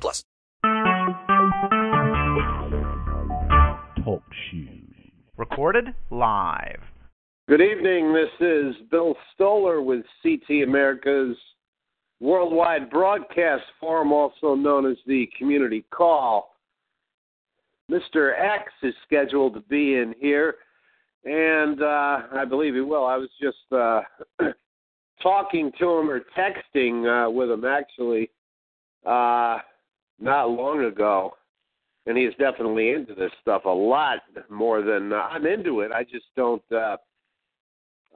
plus. Talk shoes. Recorded live. Good evening. This is Bill Stoller with CT America's Worldwide Broadcast Forum, also known as the Community Call. Mr. X is scheduled to be in here, and uh, I believe he will. I was just uh, talking to him or texting uh, with him actually uh, not long ago, and he is definitely into this stuff a lot more than uh, I'm into it. I just don't uh,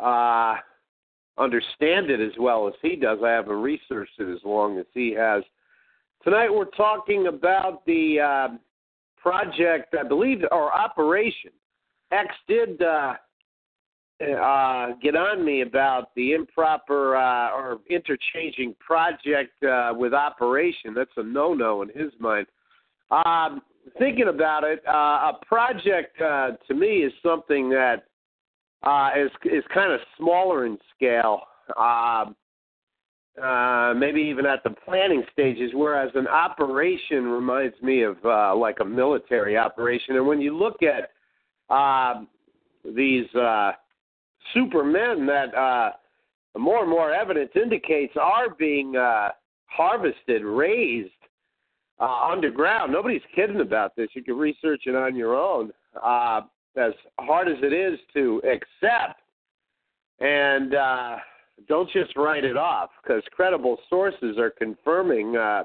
uh, understand it as well as he does. I haven't researched it as long as he has. Tonight we're talking about the uh, project, I believe, or operation. X did uh, uh, get on me about the improper uh, or interchanging project uh, with operation. That's a no-no in his mind. Um, thinking about it, uh, a project uh, to me is something that uh, is is kind of smaller in scale. Uh, uh, maybe even at the planning stages, whereas an operation reminds me of uh, like a military operation. And when you look at uh, these uh, supermen that uh, more and more evidence indicates are being uh, harvested, raised uh, underground. Nobody's kidding about this. You can research it on your own. Uh, as hard as it is to accept, and uh, don't just write it off because credible sources are confirming uh,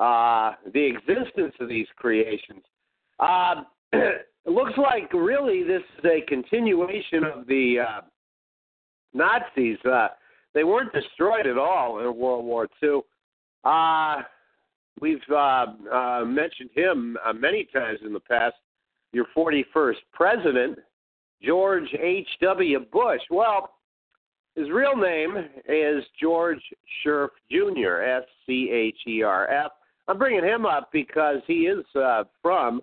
uh, the existence of these creations. Uh, it looks like really this is a continuation of the uh, Nazis. Uh, they weren't destroyed at all in World War II. Uh, we've uh, uh, mentioned him uh, many times in the past. Your 41st president, George H.W. Bush. Well, his real name is George Scherf Jr., S C H E R F. I'm bringing him up because he is uh, from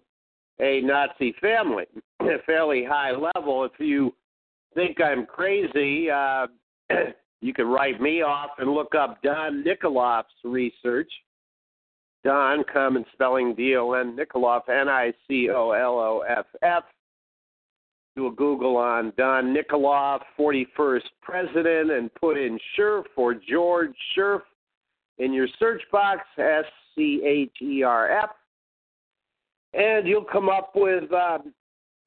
a Nazi family, a fairly high level. If you think I'm crazy, uh, you can write me off and look up Don Nicoloff's research. Don, common spelling D O N, Nicoloff, N I C O L O F F. Do a Google on Don Nicoloff, 41st president, and put in Scherf for George Scherf in your search box, S C H E R F, and you'll come up with uh,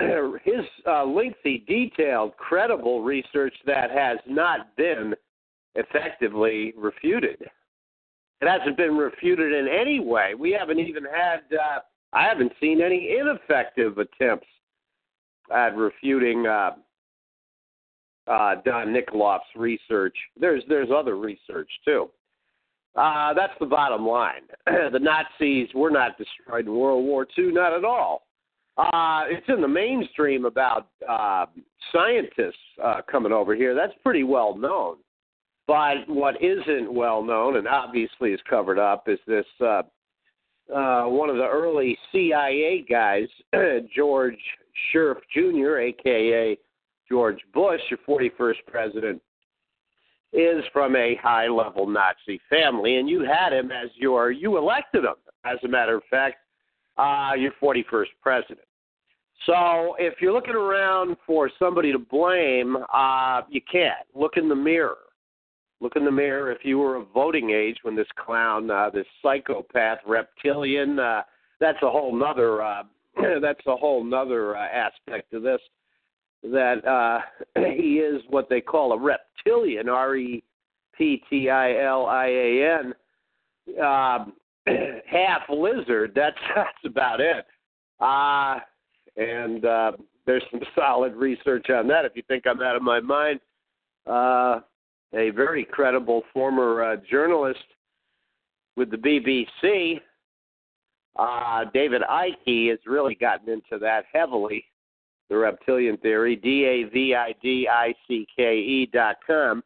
his uh, lengthy, detailed, credible research that has not been effectively refuted. It hasn't been refuted in any way. We haven't even had, uh, I haven't seen any ineffective attempts at refuting uh, uh, Don Nicoloff's research. There's there's other research too. Uh, that's the bottom line. the Nazis were not destroyed in World War II, not at all. Uh, it's in the mainstream about uh, scientists uh, coming over here. That's pretty well known. But what isn't well known and obviously is covered up is this uh, uh, one of the early CIA guys, George Scherf Jr., aka George Bush, your 41st president, is from a high level Nazi family, and you had him as your, you elected him, as a matter of fact, uh, your 41st president. So if you're looking around for somebody to blame, uh, you can't. Look in the mirror. Look in the mirror if you were of voting age when this clown, uh, this psychopath, reptilian, uh, that's a whole nother, uh, that's a whole nother uh, aspect of this that uh, he is what they call a reptilian, R E P T I L I A N, um, half lizard. That's that's about it. Uh, and uh, there's some solid research on that. If you think I'm out of my mind, uh, a very credible former uh, journalist with the BBC Uh, David Icke has really gotten into that heavily, the reptilian theory. D A V I D I C K E dot com.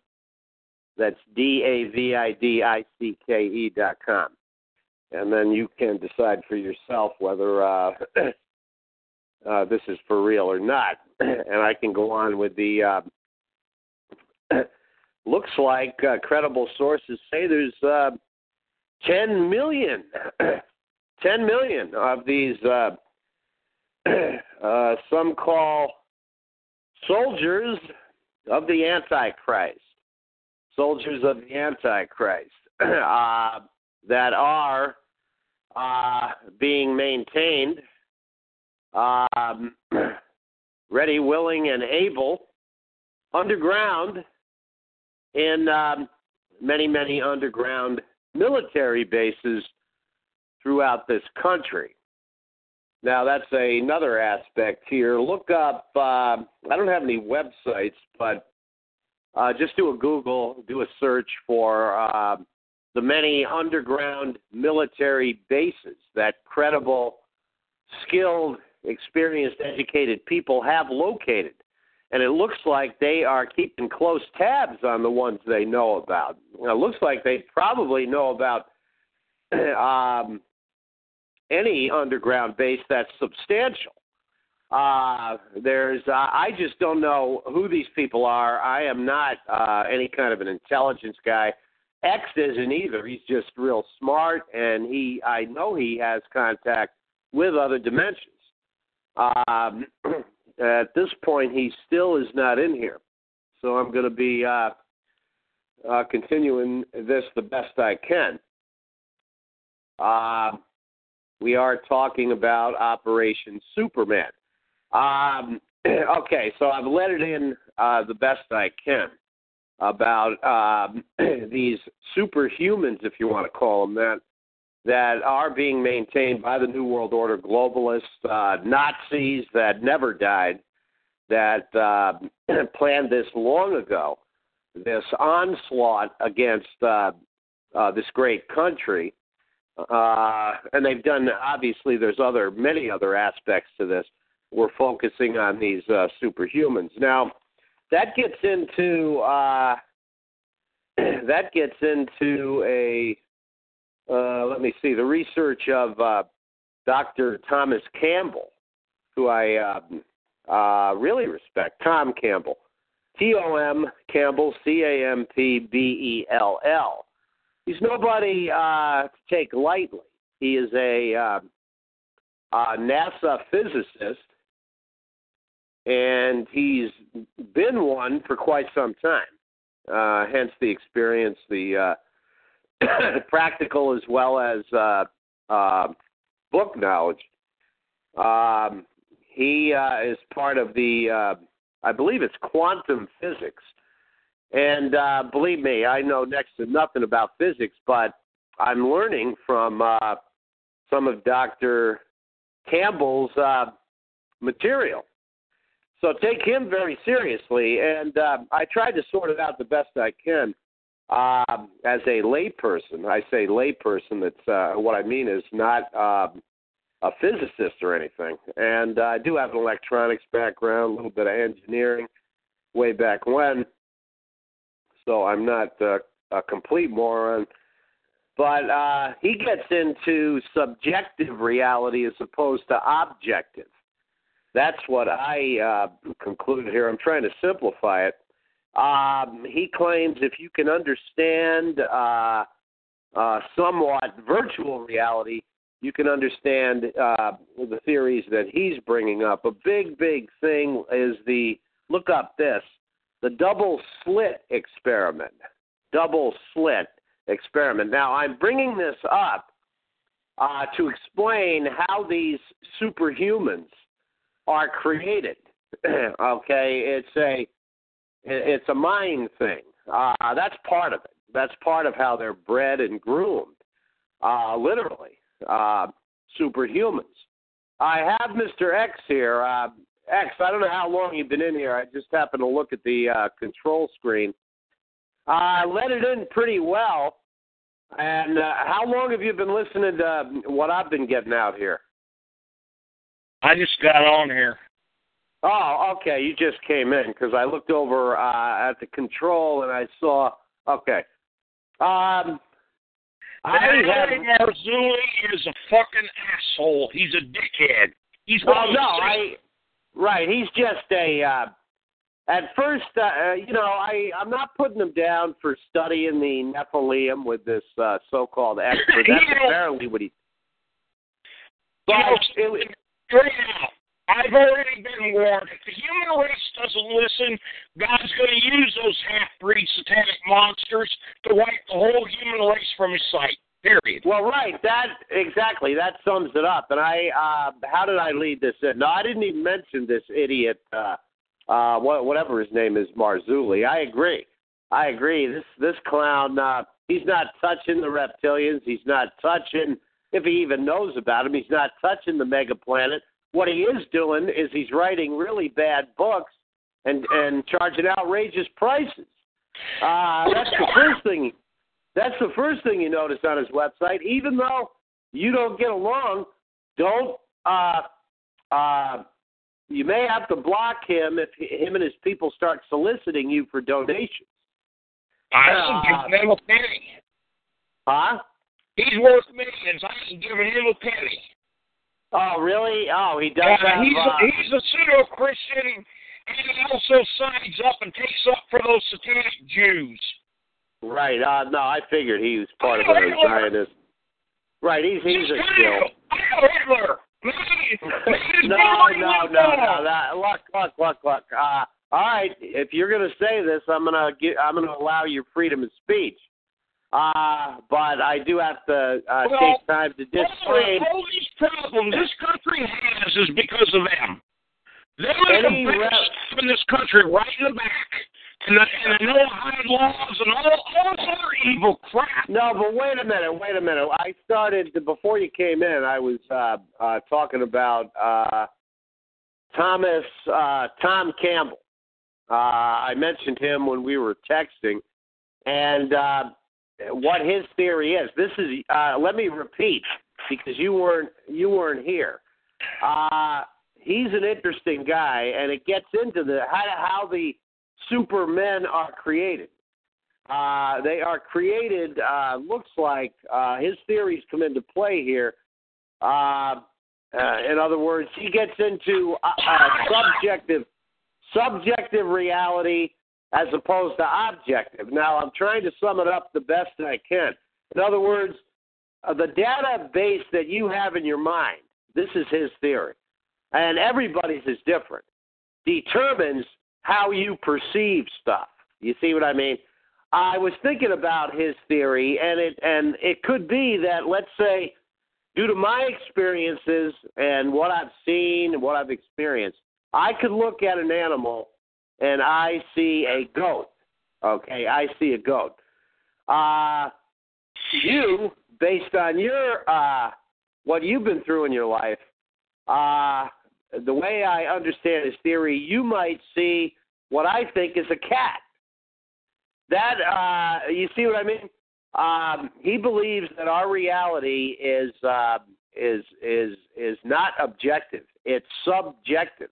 That's D A V I D I C K E dot com. And then you can decide for yourself whether uh, uh, this is for real or not. and I can go on with the. Uh, looks like uh, credible sources say there's uh, 10 million, 10 million of these. Uh, uh, some call soldiers of the Antichrist, soldiers of the Antichrist, uh, that are uh, being maintained, um, ready, willing, and able underground in um, many, many underground military bases throughout this country. Now, that's another aspect here. Look up, uh, I don't have any websites, but uh, just do a Google, do a search for uh, the many underground military bases that credible, skilled, experienced, educated people have located. And it looks like they are keeping close tabs on the ones they know about. It looks like they probably know about um, any underground base that's substantial. Uh, there's, uh, I just don't know who these people are. I am not uh, any kind of an intelligence guy. X isn't either. He's just real smart, and he, I know he has contact with other dimensions. Um, at this point, he still is not in here, so I'm going to be uh, uh, continuing this the best I can. Uh, we are talking about Operation Superman. Um, okay, so I've let it in uh, the best I can about um, these superhumans, if you want to call them that, that are being maintained by the New World Order globalists, uh, Nazis that never died, that uh, planned this long ago, this onslaught against uh, uh, this great country. Uh, and they've done, obviously, there's other, many other aspects to this. We're focusing on these uh, superhumans. Now, that gets into uh, that gets into a uh, let me see the research of uh, Dr. Thomas Campbell, who I uh, uh, really respect. Tom Campbell, T O M Campbell, C A M P B E L L. He's nobody uh, to take lightly. He is a, uh, a NASA physicist and he's been one for quite some time. Uh, hence the experience, the uh, practical as well as uh, uh, book knowledge. Um, he is part of the, I believe it's quantum physics. And uh, believe me, I know next to nothing about physics, but I'm learning from uh, some of Dr. Campbell's uh, material. So take him very seriously, and uh, I tried to sort it out the best I can. Um, as a layperson, I say layperson. That's uh, what I mean is not um, a physicist or anything. And uh, I do have an electronics background, a little bit of engineering, way back when. So I'm not uh, a complete moron. But uh, he gets into subjective reality as opposed to objective. That's what I uh, concluded here. I'm trying to simplify it. Um, he claims if you can understand uh, uh, somewhat virtual reality, you can understand uh, the theories that he's bringing up. A big, big thing is the look up this the double slit experiment. Double slit experiment. Now, I'm bringing this up uh, to explain how these superhumans are created. okay, it's a it's a mind thing. Uh, that's part of it. That's part of how they're bred and groomed. Uh, literally, uh, superhumans. I have Mr. X here. Uh, X, I don't know how long you've been in here. I just happened to look at the uh, control screen. I uh, let it in pretty well. And uh, how long have you been listening to uh, what I've been getting out here? I just got on here. Oh, okay. You just came in because I looked over uh, at the control and I saw. Okay. Um, I have. Marzulli is a fucking asshole. He's a dickhead. He's Oh no, I. Right. He's just a. Uh, at first, uh, uh, you know, I I'm not putting him down for studying the Nephilim with this uh, so-called expert. That's You know- apparently what he. You know, But it was- straight. I've already been warned. If the human race doesn't listen, God's going to use those half-breed satanic monsters to wipe the whole human race from his sight. Period. Well, right. That exactly. That sums it up. And I, uh, how did I lead this in? No, I didn't even mention this idiot, uh, uh, what, whatever his name is, Marzulli. I agree. I agree. This this clown, uh, he's not touching the reptilians. He's not touching, if he even knows about them. He's not touching the mega planet. What he is doing is he's writing really bad books and and charging outrageous prices. Uh, that's the first thing. That's the first thing you notice on his website. Even though you don't get along, don't. Uh, uh, you may have to block him if him and his people start soliciting you for donations. I Uh, ain't giving him a penny. Huh? He's worth millions. I ain't giving him a penny. Oh, really? Oh, he does Uh, have. he's, uh, a, he's a pseudo Christian, and he also signs up and takes up for those satanic Jews. Right. Uh, no, I figured he was part of the Zionist. Right. He's he's a shill. Hitler. Maybe- maybe his no, no, no, no. That, look, look, look, look. Uh, all right, if you're going to say this, I'm going to get, I'm to allow your freedom of speech. Uh, but I do have to uh, Well, take time to All, disclaim. all these problems this country has is because of them. They the rep- best in this country right in the back. And the, and the no hide laws and all, all this other evil crap. No, but wait a minute, wait a minute. I started before you came in. I was uh, uh, talking about uh, Thomas uh, Tom Campbell. Uh, I mentioned him when we were texting, and uh, what his theory is. This is. Uh, let me repeat because you weren't you weren't here. Uh, he's an interesting guy, and it gets into the how, how the supermen are created. Uh, they are created. Uh, looks like uh, his theories come into play here. Uh, uh, in other words, he gets into subjective subjective reality as opposed to objective. Now, I'm trying to sum it up the best I can. In other words, uh, the database that you have in your mind, this is his theory, and everybody's is different, determines how you perceive stuff. You see what I mean? I was thinking about his theory, and it and it could be that let's say, due to my experiences and what I've seen and what I've experienced, I could look at an animal and I see a goat. Okay, I see a goat. Uh, you, based on your uh, what you've been through in your life, uh, the way I understand his theory, you might see what I think is a cat. That uh, you see what I mean? Um, he believes that our reality is uh, is is is not objective; it's subjective.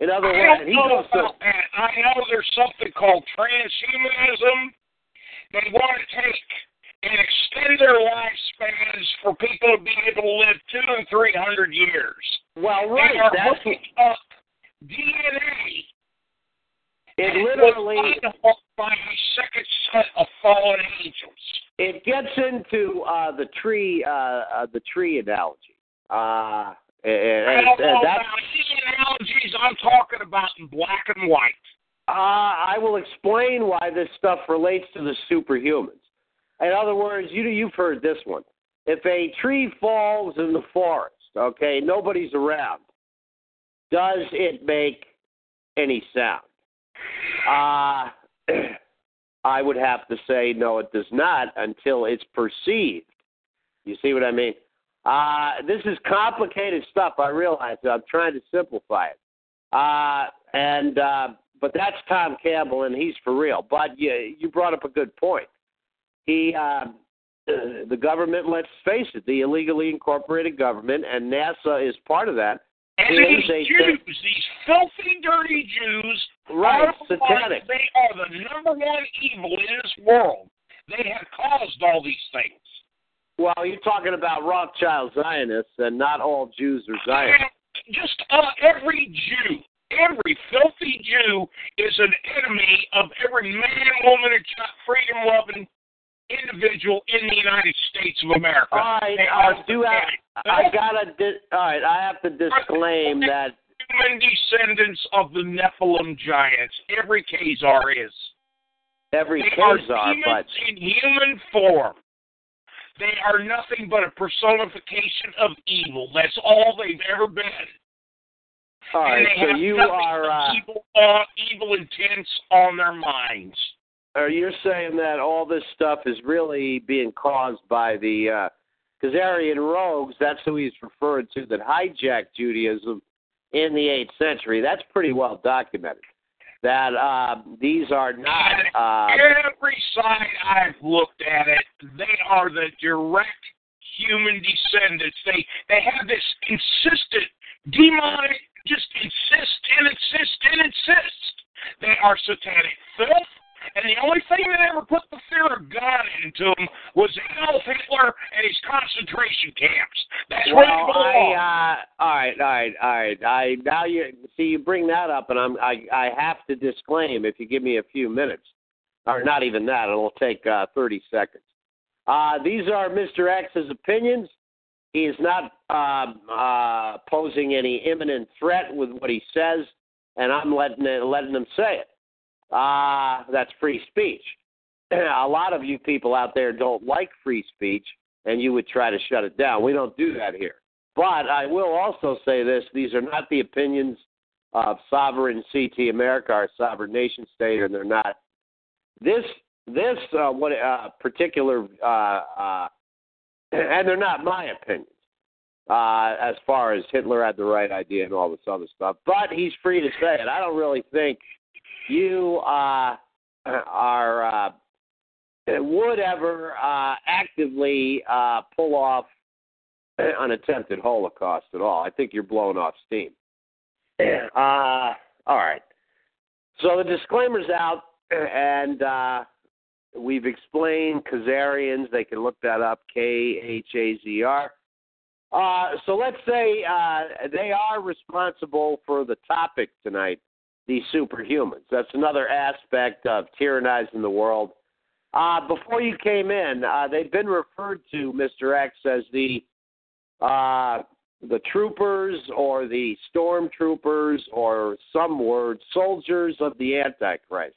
In other words, he goes to. I know there's something called transhumanism. They want to take and extend their lifespans for people to be able to live two and three hundred years. well, right. They are That's hooking up DNA. it. Literally, by a second set of fallen angels. it gets into uh, the tree uh, uh, the tree analogy. Uh, and, I don't know about any analogies I'm talking about in black and white. Uh, I will explain why this stuff relates to the superhumans. In other words, you you've heard this one. If a tree falls in the forest, okay, nobody's around, does it make any sound? Uh, I would have to say no, it does not until it's perceived. You see what I mean? Uh, this is complicated stuff. I realize. I'm trying to simplify it. Uh, and uh, but that's Tom Campbell, and he's for real. But you you brought up a good point. He uh, the government, let's face it, the illegally incorporated government, and NASA is part of that. And these Jews, these filthy, dirty Jews, Right, satanic. They are the number one evil in this world. They have caused all these things. Well, you're talking about Rothschild Zionists, and not all Jews are Zionists. And just uh, every Jew, every filthy Jew is an enemy of every man, woman, and child, freedom-loving individual in the United States of America. All right, They I do have. I gotta. Di- all right, I have to disclaim that. human descendants of the Nephilim giants. Every Khazar is. Every They Khazar, demons but in human form. They are nothing but a personification of evil. That's all they've ever been. all right. and they So have you nothing are. Uh, evil, uh, evil intents on their minds. Are you saying that all this stuff is really being caused by the uh, Khazarian rogues? That's who he's referring to that hijacked Judaism in the eighth century. That's pretty well documented. That uh, these are not. And Uh, every side I've looked at it, they are the direct human descendants. They they have this insistent demonic, just insist and insist and insist. They are satanic filth. And the only thing that ever put the fear of God into them was Adolf Hitler and his concentration camps. That's where they belong. I, uh, all right, all right, all right. I now you see you bring that up, and I'm I I have to disclaim if you give me a few minutes, or not even that. It'll take uh, thirty seconds. Uh, these are Mr. X's opinions. He is not uh, uh, posing any imminent threat with what he says, and I'm letting it, letting him say it. Uh, that's free speech. a lot of you people out there don't like free speech, and you would try to shut it down. We don't do that here. But I will also say this: these are not the opinions of sovereign CT America, our sovereign nation state, and they're not this this uh, what uh, particular uh, uh, and they're not my opinions uh, as far as Hitler had the right idea and all this other stuff. But he's free to say it. I don't really think you uh, are uh, would ever uh, actively uh, pull off an attempted Holocaust at all. I think you're blowing off steam. Uh, all right. So the disclaimer's out, and uh, we've explained Khazarians. They can look that up, K H A Z R. Uh, so let's say uh, they are responsible for the topic tonight, these superhumans. That's another aspect of tyrannizing the world. Uh, before you came in, uh, they've been referred to, Mr. X, as the uh, the troopers or the stormtroopers or some word, soldiers of the Antichrist.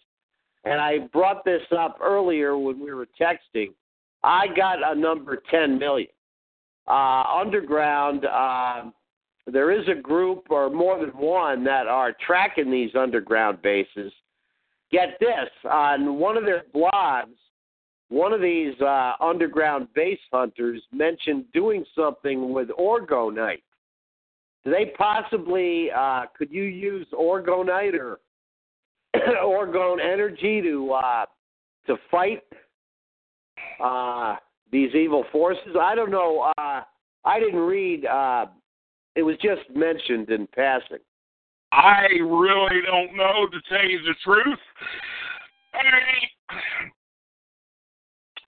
And I brought this up earlier when we were texting. I got a number 10 million. Uh, underground, uh, there is a group or more than one that are tracking these underground bases. Get this on one of their blogs, one of these uh, underground base hunters mentioned doing something with orgonite. Do they possibly, uh, could you use orgonite or orgone energy to uh, to fight uh, these evil forces? I don't know. Uh, I didn't read. Uh, it was just mentioned in passing. I really don't know to tell you the truth. I,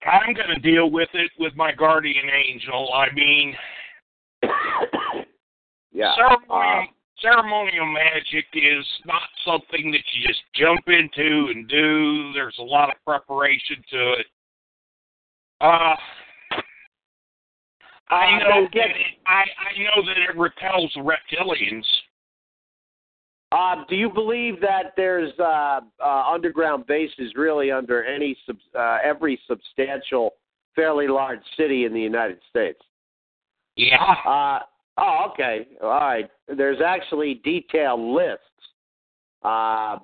I'm going to deal with it with my guardian angel. I mean, yeah. ceremonial, Uh, ceremonial magic is not something that you just jump into and do. There's a lot of preparation to it. Uh, I know that it, I, I know that it repels reptilians. Uh, do you believe that there's uh, uh, underground bases really under any sub, uh, every substantial, fairly large city in the United States? Yeah. Uh, oh, okay. All right. There's actually detailed lists. Uh,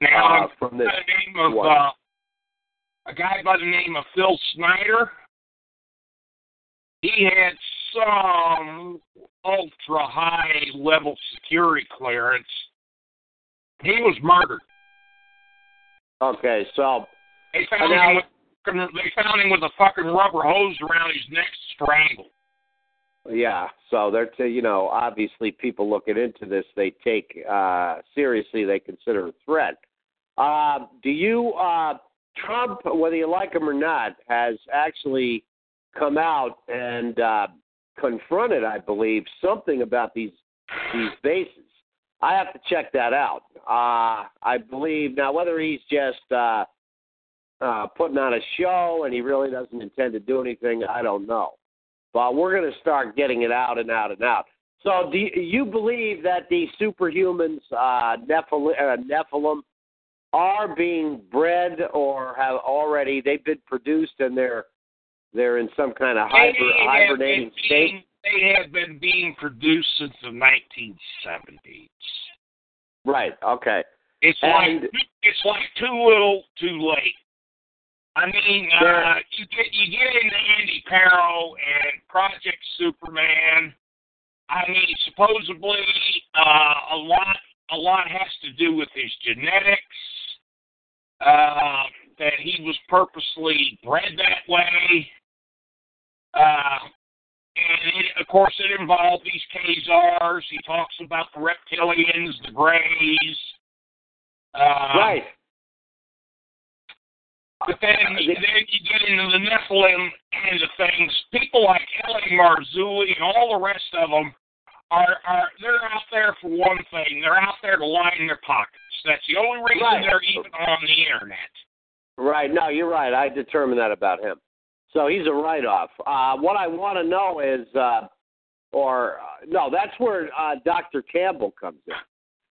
Now, uh, from this the name of one. uh, a guy by the name of Phil Snyder. He had some ultra high level security clearance. He was murdered. okay, so They found Now- him with. They found him with a fucking rubber hose around his neck, strangled. Yeah, so they're t- you know obviously people looking into this they take uh, seriously they consider a threat. Uh, do you uh, Trump whether you like him or not has actually come out and uh, confronted I believe something about these these bases. I have to check that out. Uh, I believe now whether he's just uh, uh, putting on a show and he really doesn't intend to do anything, I don't know. But we're going to start getting it out and out and out. So, do you believe that the superhumans, uh, Nephilim, uh, Nephilim, are being bred or have already? They've been produced and they're they're in some kind of hiber, hibernating state. being- They have been being produced since the 1970s. Right. Okay. It's And- like it's like too little, too late. I mean, uh, you get you get into Andy Parrow and Project Superman. I mean, supposedly uh, a lot a lot has to do with his genetics. Uh, that he was purposely bred that way. Uh, and it, of course, it involved these Khazars. He talks about the reptilians, the Greys. Uh, right. But then, Uh, the- then you get into the Nephilim and the things. People like L.A. Marzulli and all the rest of them are are they're out there for one thing. They're out there to line their pockets. That's the only reason Right. they're even on the internet. Right. No, you're right. I determined that about him. So he's a write-off. Uh, what I want to know is, uh, or uh, no, that's where uh, Dr. Campbell comes in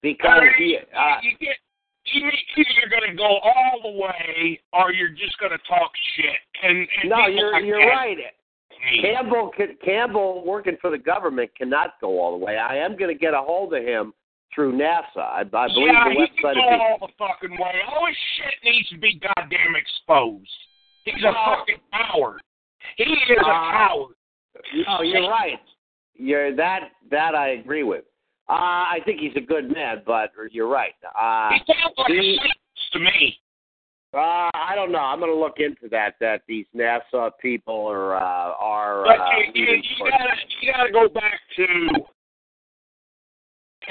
because he. Uh, you get either either you're going to go all the way or you're just going to talk shit. And, and no, you're like you're that right. Campbell can- Campbell working for the government cannot go all the way. I am going to get a hold of him through NASA. I, I believe yeah, the he website. can go all the fucking way. All his shit needs to be goddamn exposed. He's a fucking coward. He is a Uh, coward. No, you're right. You're that that I agree with. Uh, I think he's a good man, but you're right. Uh, He sounds like he- a to me. Uh, I don't know. I'm going to look into that. That these NASA people are uh, are. But uh, you, you, you gotta you gotta go back to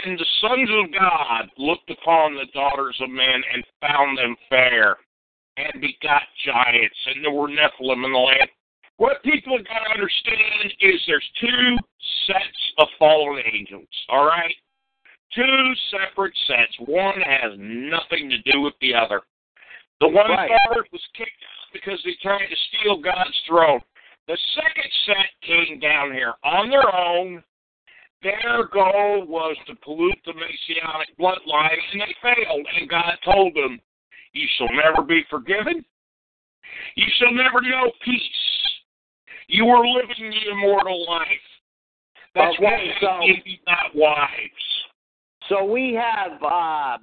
and the sons of God looked upon the daughters of men and found them fair and begot giants and there were Nephilim in the land. What people have got to understand is there's two sets of fallen angels, all right? Two separate sets. One has nothing to do with the other. The one Right. daughter was kicked out because they tried to steal God's throne. The second set came down here on their own. Their goal was to pollute the Messianic bloodline, and they failed. And God told them, You shall never be forgiven. You shall never know peace. You are living the immortal life. That's why Okay, they so- you not wives. So we have. Uh,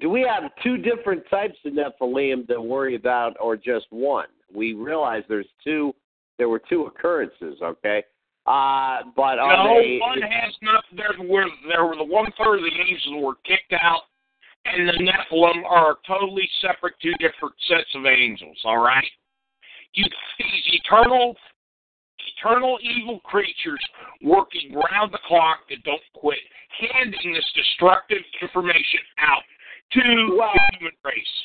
do we have two different types of Nephilim to worry about, or just one? We realize there's two. There were two occurrences. Okay. Uh, but No, they? one has not. There were there were the one third of the angels were kicked out, and the Nephilim are totally separate, two different sets of angels. All right, you these eternal, eternal evil creatures working round the clock that don't quit, handing this destructive information out to Well- the human race.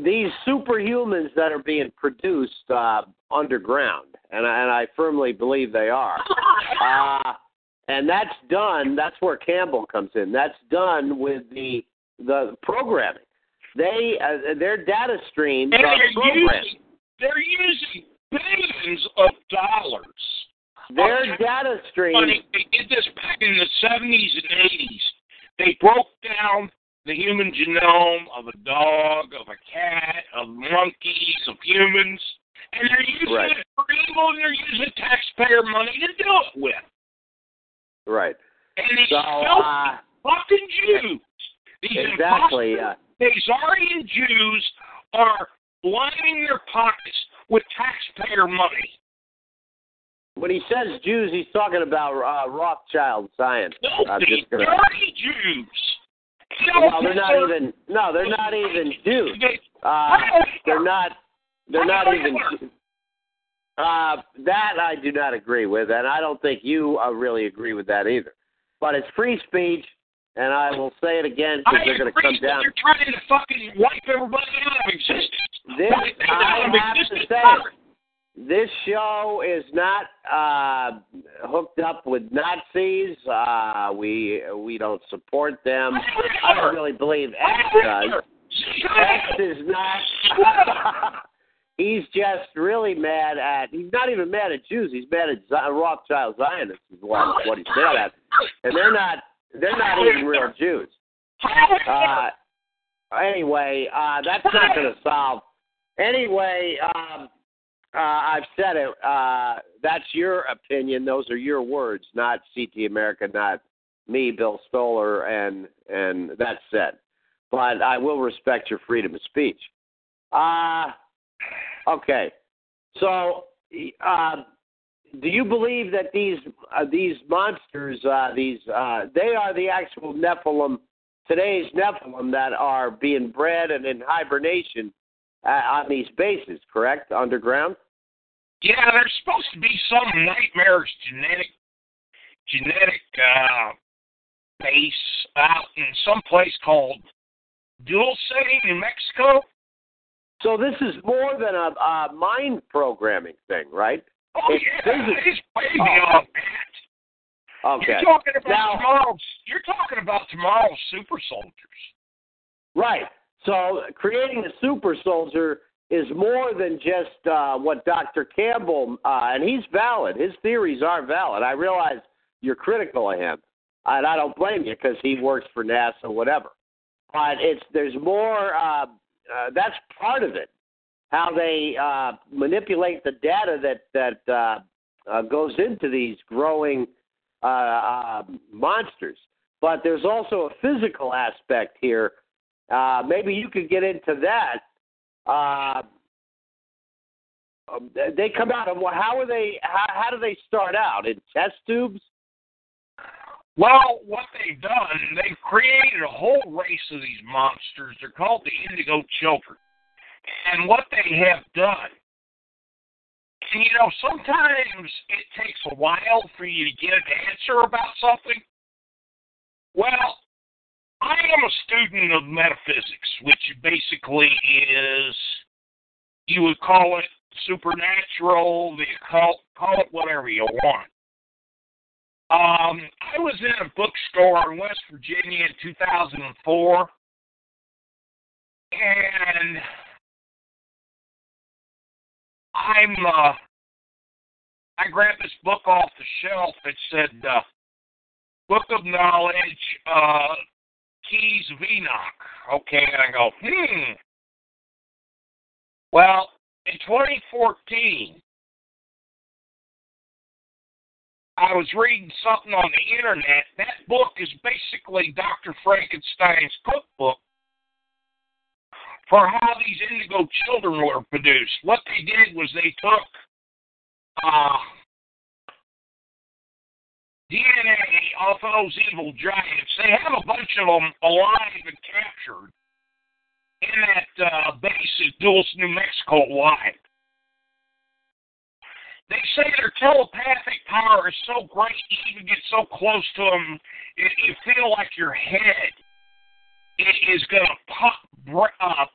these superhumans that are being produced uh, underground, and I, and I firmly believe they are. Uh, and that's done. That's where Campbell comes in. That's done with the the programming. They uh, their data streams And are they're programmed. using they're using billions of dollars. Their data streams. They did this back in the 70s and 80s. They broke down the human genome of a dog, of a cat, of monkeys, of humans, and they're using Right. it for evil, and they're using taxpayer money to do it with. Right. And these So filthy uh, fucking Jews, these exactly. imposter Uh, Jews are lining their pockets with taxpayer money. when he says Jews, he's talking about uh, Rothschild science. No, just gonna. dirty Jews. Well, they're not even. No, they're not even Jews. Uh, they're not. they're not even. Uh, that I do not agree with, and I don't think you uh, really agree with that either. But it's free speech, and I will say it again because they're going to come down. They're trying to fucking wipe everybody out of existence. This Wipe them out I have to say, this show is not uh, hooked up with Nazis. Uh, we we don't support them. I don't really believe X does. X is not. he's just really mad at. He's not even mad at Jews. He's mad at Z- Rothschild Zionists. Is what what he's mad at, and they're not. They're not even real Jews. Uh, anyway, uh, that's not going to solve. Anyway, um, uh, I've said it. Uh, that's your opinion. Those are your words, not CT America, not me, Bill Stoller, and and that's said. But I will respect your freedom of speech. Uh, okay. So, uh, do you believe that these uh, these monsters, uh, these uh, they are the actual Nephilim, today's Nephilim that are being bred and in hibernation uh, on these bases, correct? Underground. Yeah, there's supposed to be some nightmarish genetic genetic uh, base out in some place called Dual City, New Mexico. So this is more than a, a mind programming thing, right? Oh It's yeah, physics. it's way Oh. beyond that. Okay. You're talking about Now- tomorrow's. You're talking about tomorrow's super soldiers. Right. So creating a super soldier is more than just uh, what Dr. Campbell, uh, and he's valid. His theories are valid. I realize you're critical of him, and I don't blame you because he works for NASA, whatever. But it's there's more. Uh, uh, that's part of it. How they uh, manipulate the data that that uh, uh, goes into these growing uh, uh, monsters. But there's also a physical aspect here uh, maybe you could get into that. Uh, um, they come out of how are they? How, how do they start out in test tubes? Well, what they've done, they've created a whole race of these monsters. They're called the Indigo Children. And what they have done, and you know, sometimes it takes a while for you to get an answer about something. Well, I am a student of metaphysics, which basically is, you would call it supernatural, the occult, call it whatever you want. Um, I was in a bookstore in West Virginia in 2004, and I'm uh, I grabbed this book off the shelf. It said uh, "Book of Knowledge, uh, Keys of Enoch." Okay, and I go, hmm. Well, in 2014, I was reading something on the internet. That book is basically Dr. Frankenstein's cookbook for how these indigo children were produced. What they did was they took uh, DNA off of those evil giants. They have a bunch of them alive and captured in that uh, base at Dulce, New Mexico, alive. They say their telepathic power is so great, you even get so close to them, you feel like your head is going to pop, uh,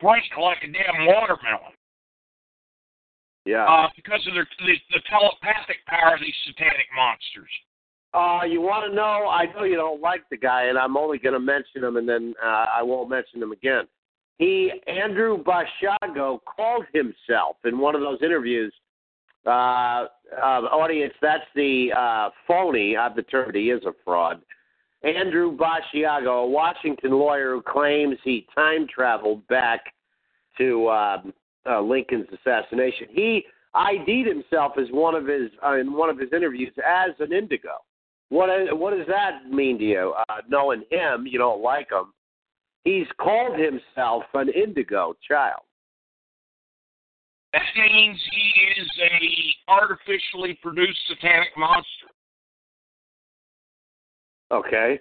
break like a damn watermelon Yeah. uh, because of their the, the telepathic power of these satanic monsters. Uh, you want to know? I know you don't like the guy, and I'm only going to mention him, and then uh, I won't mention him again. He, Andrew Basiago, called himself in one of those interviews. Uh, uh, audience, that's the uh, phony. I've determined he is a fraud. Andrew Basiago, a Washington lawyer who claims he time traveled back to uh, uh, Lincoln's assassination. He ID'd himself as one of his uh, in one of his interviews as an indigo. What what does that mean to you? Uh, knowing him, you don't like him. He's called himself an indigo child. That means he is a artificially produced satanic monster. Okay.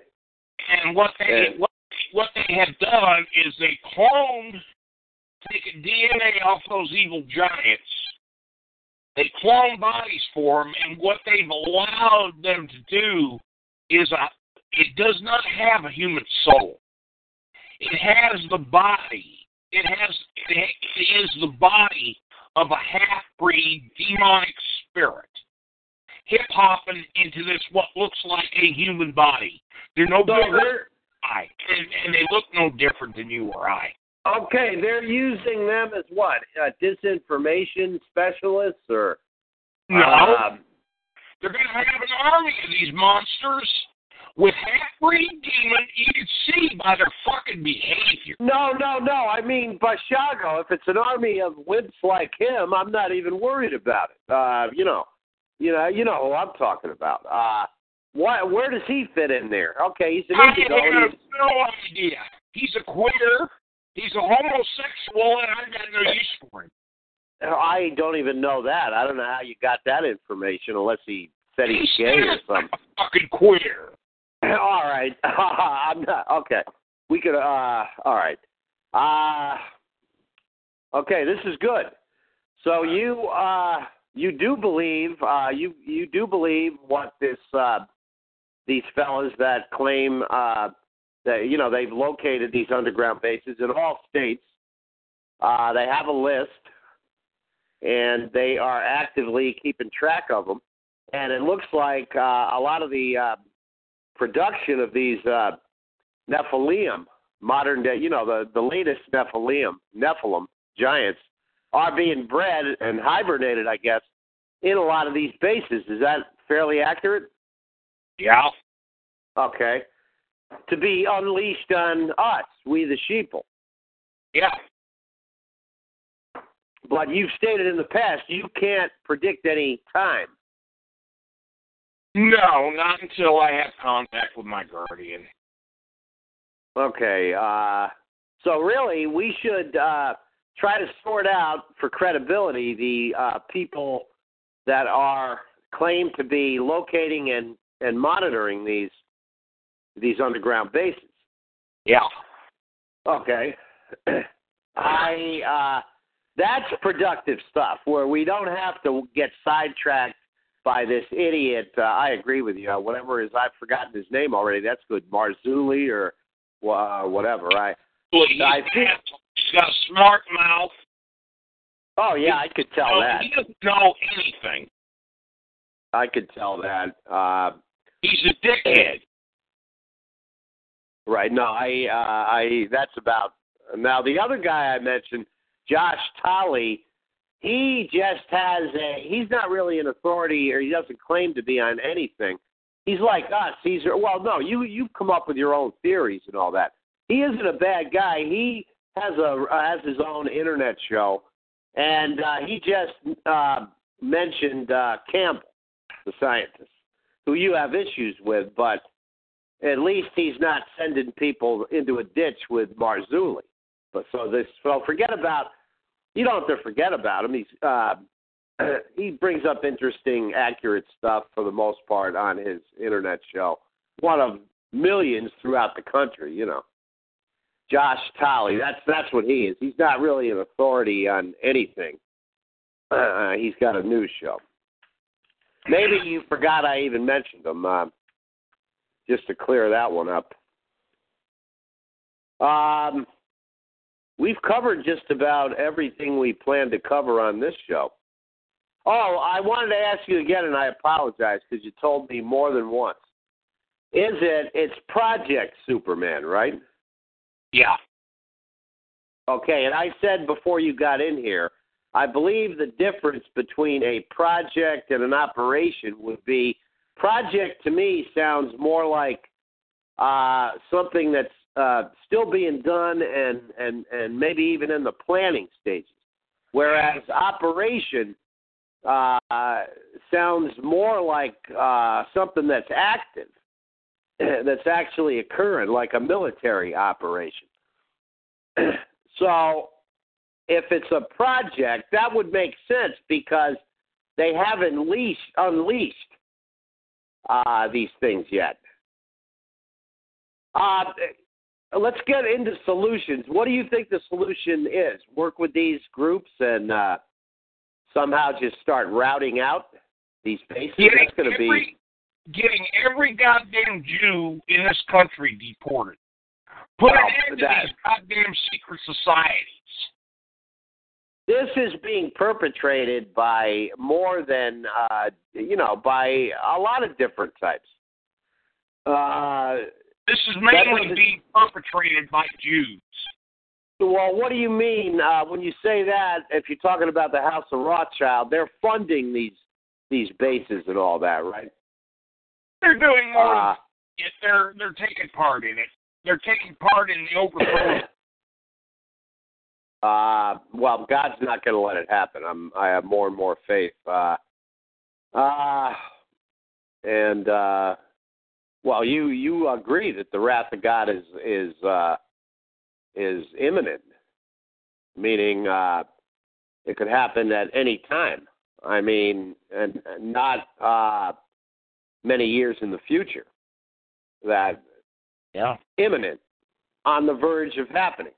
And what they Yeah. what what they have done is they cloned taking DNA off those evil giants. They cloned bodies for them, and what they've allowed them to do is a, it does not have a human soul. It has the body. It has it, it is the body of a half breed demonic spirit hip hopping into this what looks like a human body. They're no So bigger than I, and, and they look no different than you or I. okay. They're using them as what? Uh, disinformation specialists or No, um, they're going to have an army of these monsters with half-breed demon. You can see by their fucking behavior. No, no, no. I mean Basiago. If it's an army of wimps like him, I'm not even worried about it. Uh, you know, you know, you know who I'm talking about. Uh, why? Where does he fit in there? Okay, he's an I have He's- no idea. He's a queer. He's a homosexual, and I've got no use for him. I don't even know that. I don't know how you got that information, unless he said he's gay or something. a fucking queer. all right, I'm not okay. We could. uh All right. Uh Okay, this is good. So you uh you do believe uh you you do believe what this uh these fellas that claim uh that you know they've located these underground bases in all states. Uh they have a list and they are actively keeping track of them. And it looks like uh, a lot of the uh, production of these uh, Nephilim, modern day, you know, the, the latest Nephilim, Nephilim giants, are being bred and hibernated, I guess, in a lot of these bases. Is that fairly accurate? Yeah. Okay. To be unleashed on us, we the sheeple. Yeah. But you've stated in the past you can't predict any time. No, not until I have contact with my guardian. Okay. Uh, so really, we should uh, try to sort out for credibility the uh, people that are claimed to be locating and, and monitoring these these underground bases. Yeah. Okay. I uh, that's productive stuff where we don't have to get sidetracked by this idiot. Uh, I agree with you. Uh, whatever is, I've forgotten his name already. That's good, Marzulli or uh, whatever. I Well, I think- he's got a smart mouth. oh yeah, I could tell that. He doesn't know anything. I could tell that. Uh, He's a dickhead. right. No, I uh, I that's about now the other guy I mentioned, Josh Tolley. He just has a. He's not really an authority, or he doesn't claim to be on anything. He's like us. He's well, no, you you've come up with your own theories and all that. He isn't a bad guy. He has a has his own internet show, and uh, he just uh, mentioned uh, Campbell, the scientist, who you have issues with, but at least he's not sending people into a ditch with Marzulli. But so this, so forget about. You don't have to forget about him. He's uh, he brings up interesting, accurate stuff for the most part on his internet show. One of millions throughout the country, you know. Josh Tolley, that's that's what he is. He's not really an authority on anything. Uh, he's got a news show. Maybe you forgot I even mentioned him. Uh, just to clear that one up. Um, we've covered just about everything we planned to cover on this show. Oh, I wanted to ask you again, and I apologize because you told me more than once. Is it? It's Project Superman, right? Yeah. Okay, and I said before you got in here, I believe the difference between a project and an operation would be project to me sounds more like uh, something that's uh, still being done and, and, and maybe even in the planning stages, whereas operation uh, sounds more like uh, something that's active, that's actually occurring, like a military operation. so if it's a project, that would make sense because they haven't unleashed, unleashed uh, these things yet. Uh, let's get into solutions. What do you think the solution is? Work with these groups and uh, somehow just start routing out these bases. Getting That's going to be getting every goddamn Jew in this country deported. Put Well, an end to that- these goddamn secret societies. this is being perpetrated by more than uh, you know by a lot of different types. Uh, This is mainly being perpetrated by Jews. well, what do you mean uh, when you say that? If you're talking about the House of Rothschild, they're funding these these bases and all that, right? They're doing more. Uh, than it. They're they're taking part in it. They're taking part in the overthrow. Uh, well, God's not going to let it happen. I'm, I have more and more faith. Uh, uh, and uh, well, you you agree that the wrath of God is is uh, is imminent, meaning uh, it could happen at any time. I mean, and, and not uh, many years in the future. That yeah. imminent, on the verge of happening.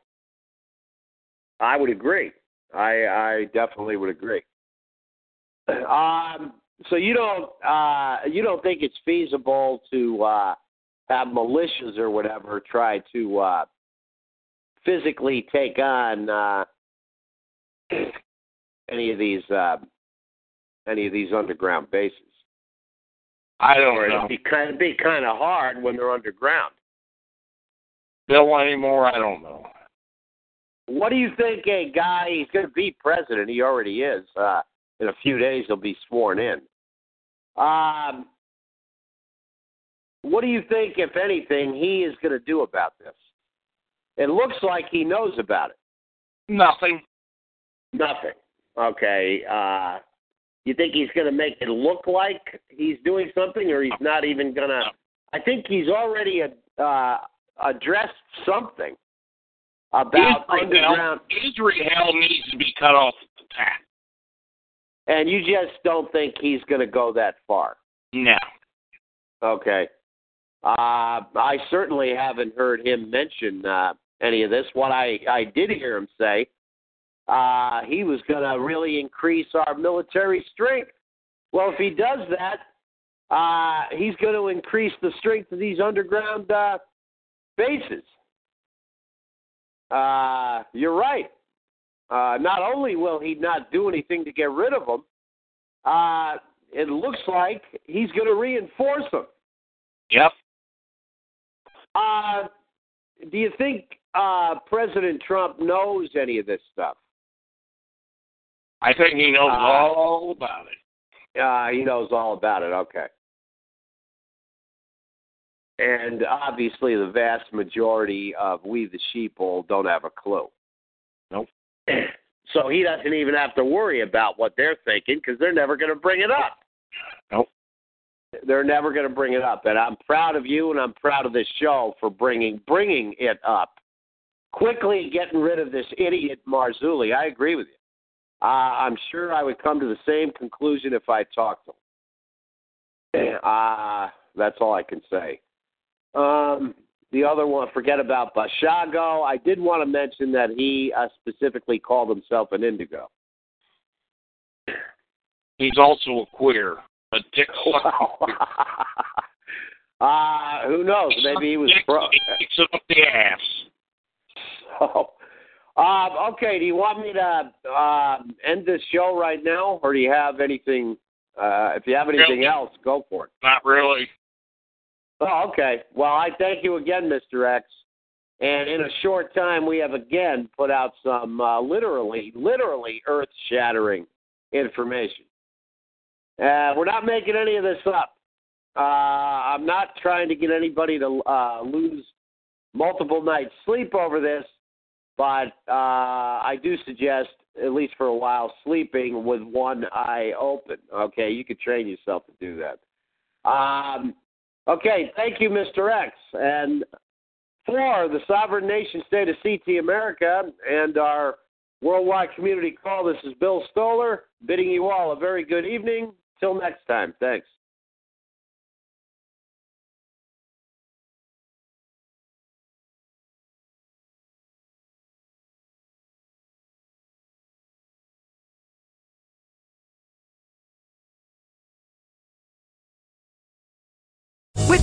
I would agree. I I definitely would agree. Um, so you don't uh, you don't think it's feasible to uh, have militias or whatever try to uh, physically take on uh, any of these uh, any of these underground bases? I don't Or know. it'd be kind of be kind of hard when they're underground. Bill anymore? I don't know. What do you think a guy he's going to be president? He already is. Uh, in a few days, he'll be sworn in. Um, what do you think, if anything, he is going to do about this? It looks like he knows about it. Nothing. Nothing. Okay. Uh, you think he's going to make it look like he's doing something, or he's not even going to? I think he's already uh, addressed something about underground. Israel needs to be cut off at the tap. And you just don't think he's going to go that far. No. Okay. Uh, I certainly haven't heard him mention uh, any of this. What I, I did hear him say, uh, he was going to really increase our military strength. Well, if he does that, uh, he's going to increase the strength of these underground uh, bases. Uh, you're right. Uh, not only will he not do anything to get rid of them, uh, it looks like he's going to reinforce them. Yep. Uh, do you think uh, President Trump knows any of this stuff? I think he knows Uh, all about it. Uh, he knows all about it. Okay. And obviously, the vast majority of we the sheeple don't have a clue. Nope. So he doesn't even have to worry about what they're thinking because they're never going to bring it up. Nope. They're never going to bring it up, and I'm proud of you, and I'm proud of this show for bringing bringing it up. Quickly getting rid of this idiot Marzulli. I agree with you. Uh, I'm sure I would come to the same conclusion if I talked to him. Uh, that's all I can say. Um, the other one, forget about Basiago. I did want to mention that he uh, specifically called himself an indigo. He's also a queer. A dick uh, who knows? Maybe he was pro. He kicks it up the ass. So, um, okay, do you want me to uh, end this show right now, or do you have anything? Uh, if you have anything else, go for it. Not really. Oh, okay. Well, I thank you again, Mr. X. And in a short time, we have again put out some uh, literally, literally earth shattering information. Uh, we're not making any of this up. Uh, I'm not trying to get anybody to uh, lose multiple nights' sleep over this, but uh, I do suggest, at least for a while, sleeping with one eye open. Okay, you could train yourself to do that. Um, Okay, thank you, Mr. X. And for the sovereign nation state of CT America and our worldwide community call, this is Bill Stoller bidding you all a very good evening. Till next time, thanks.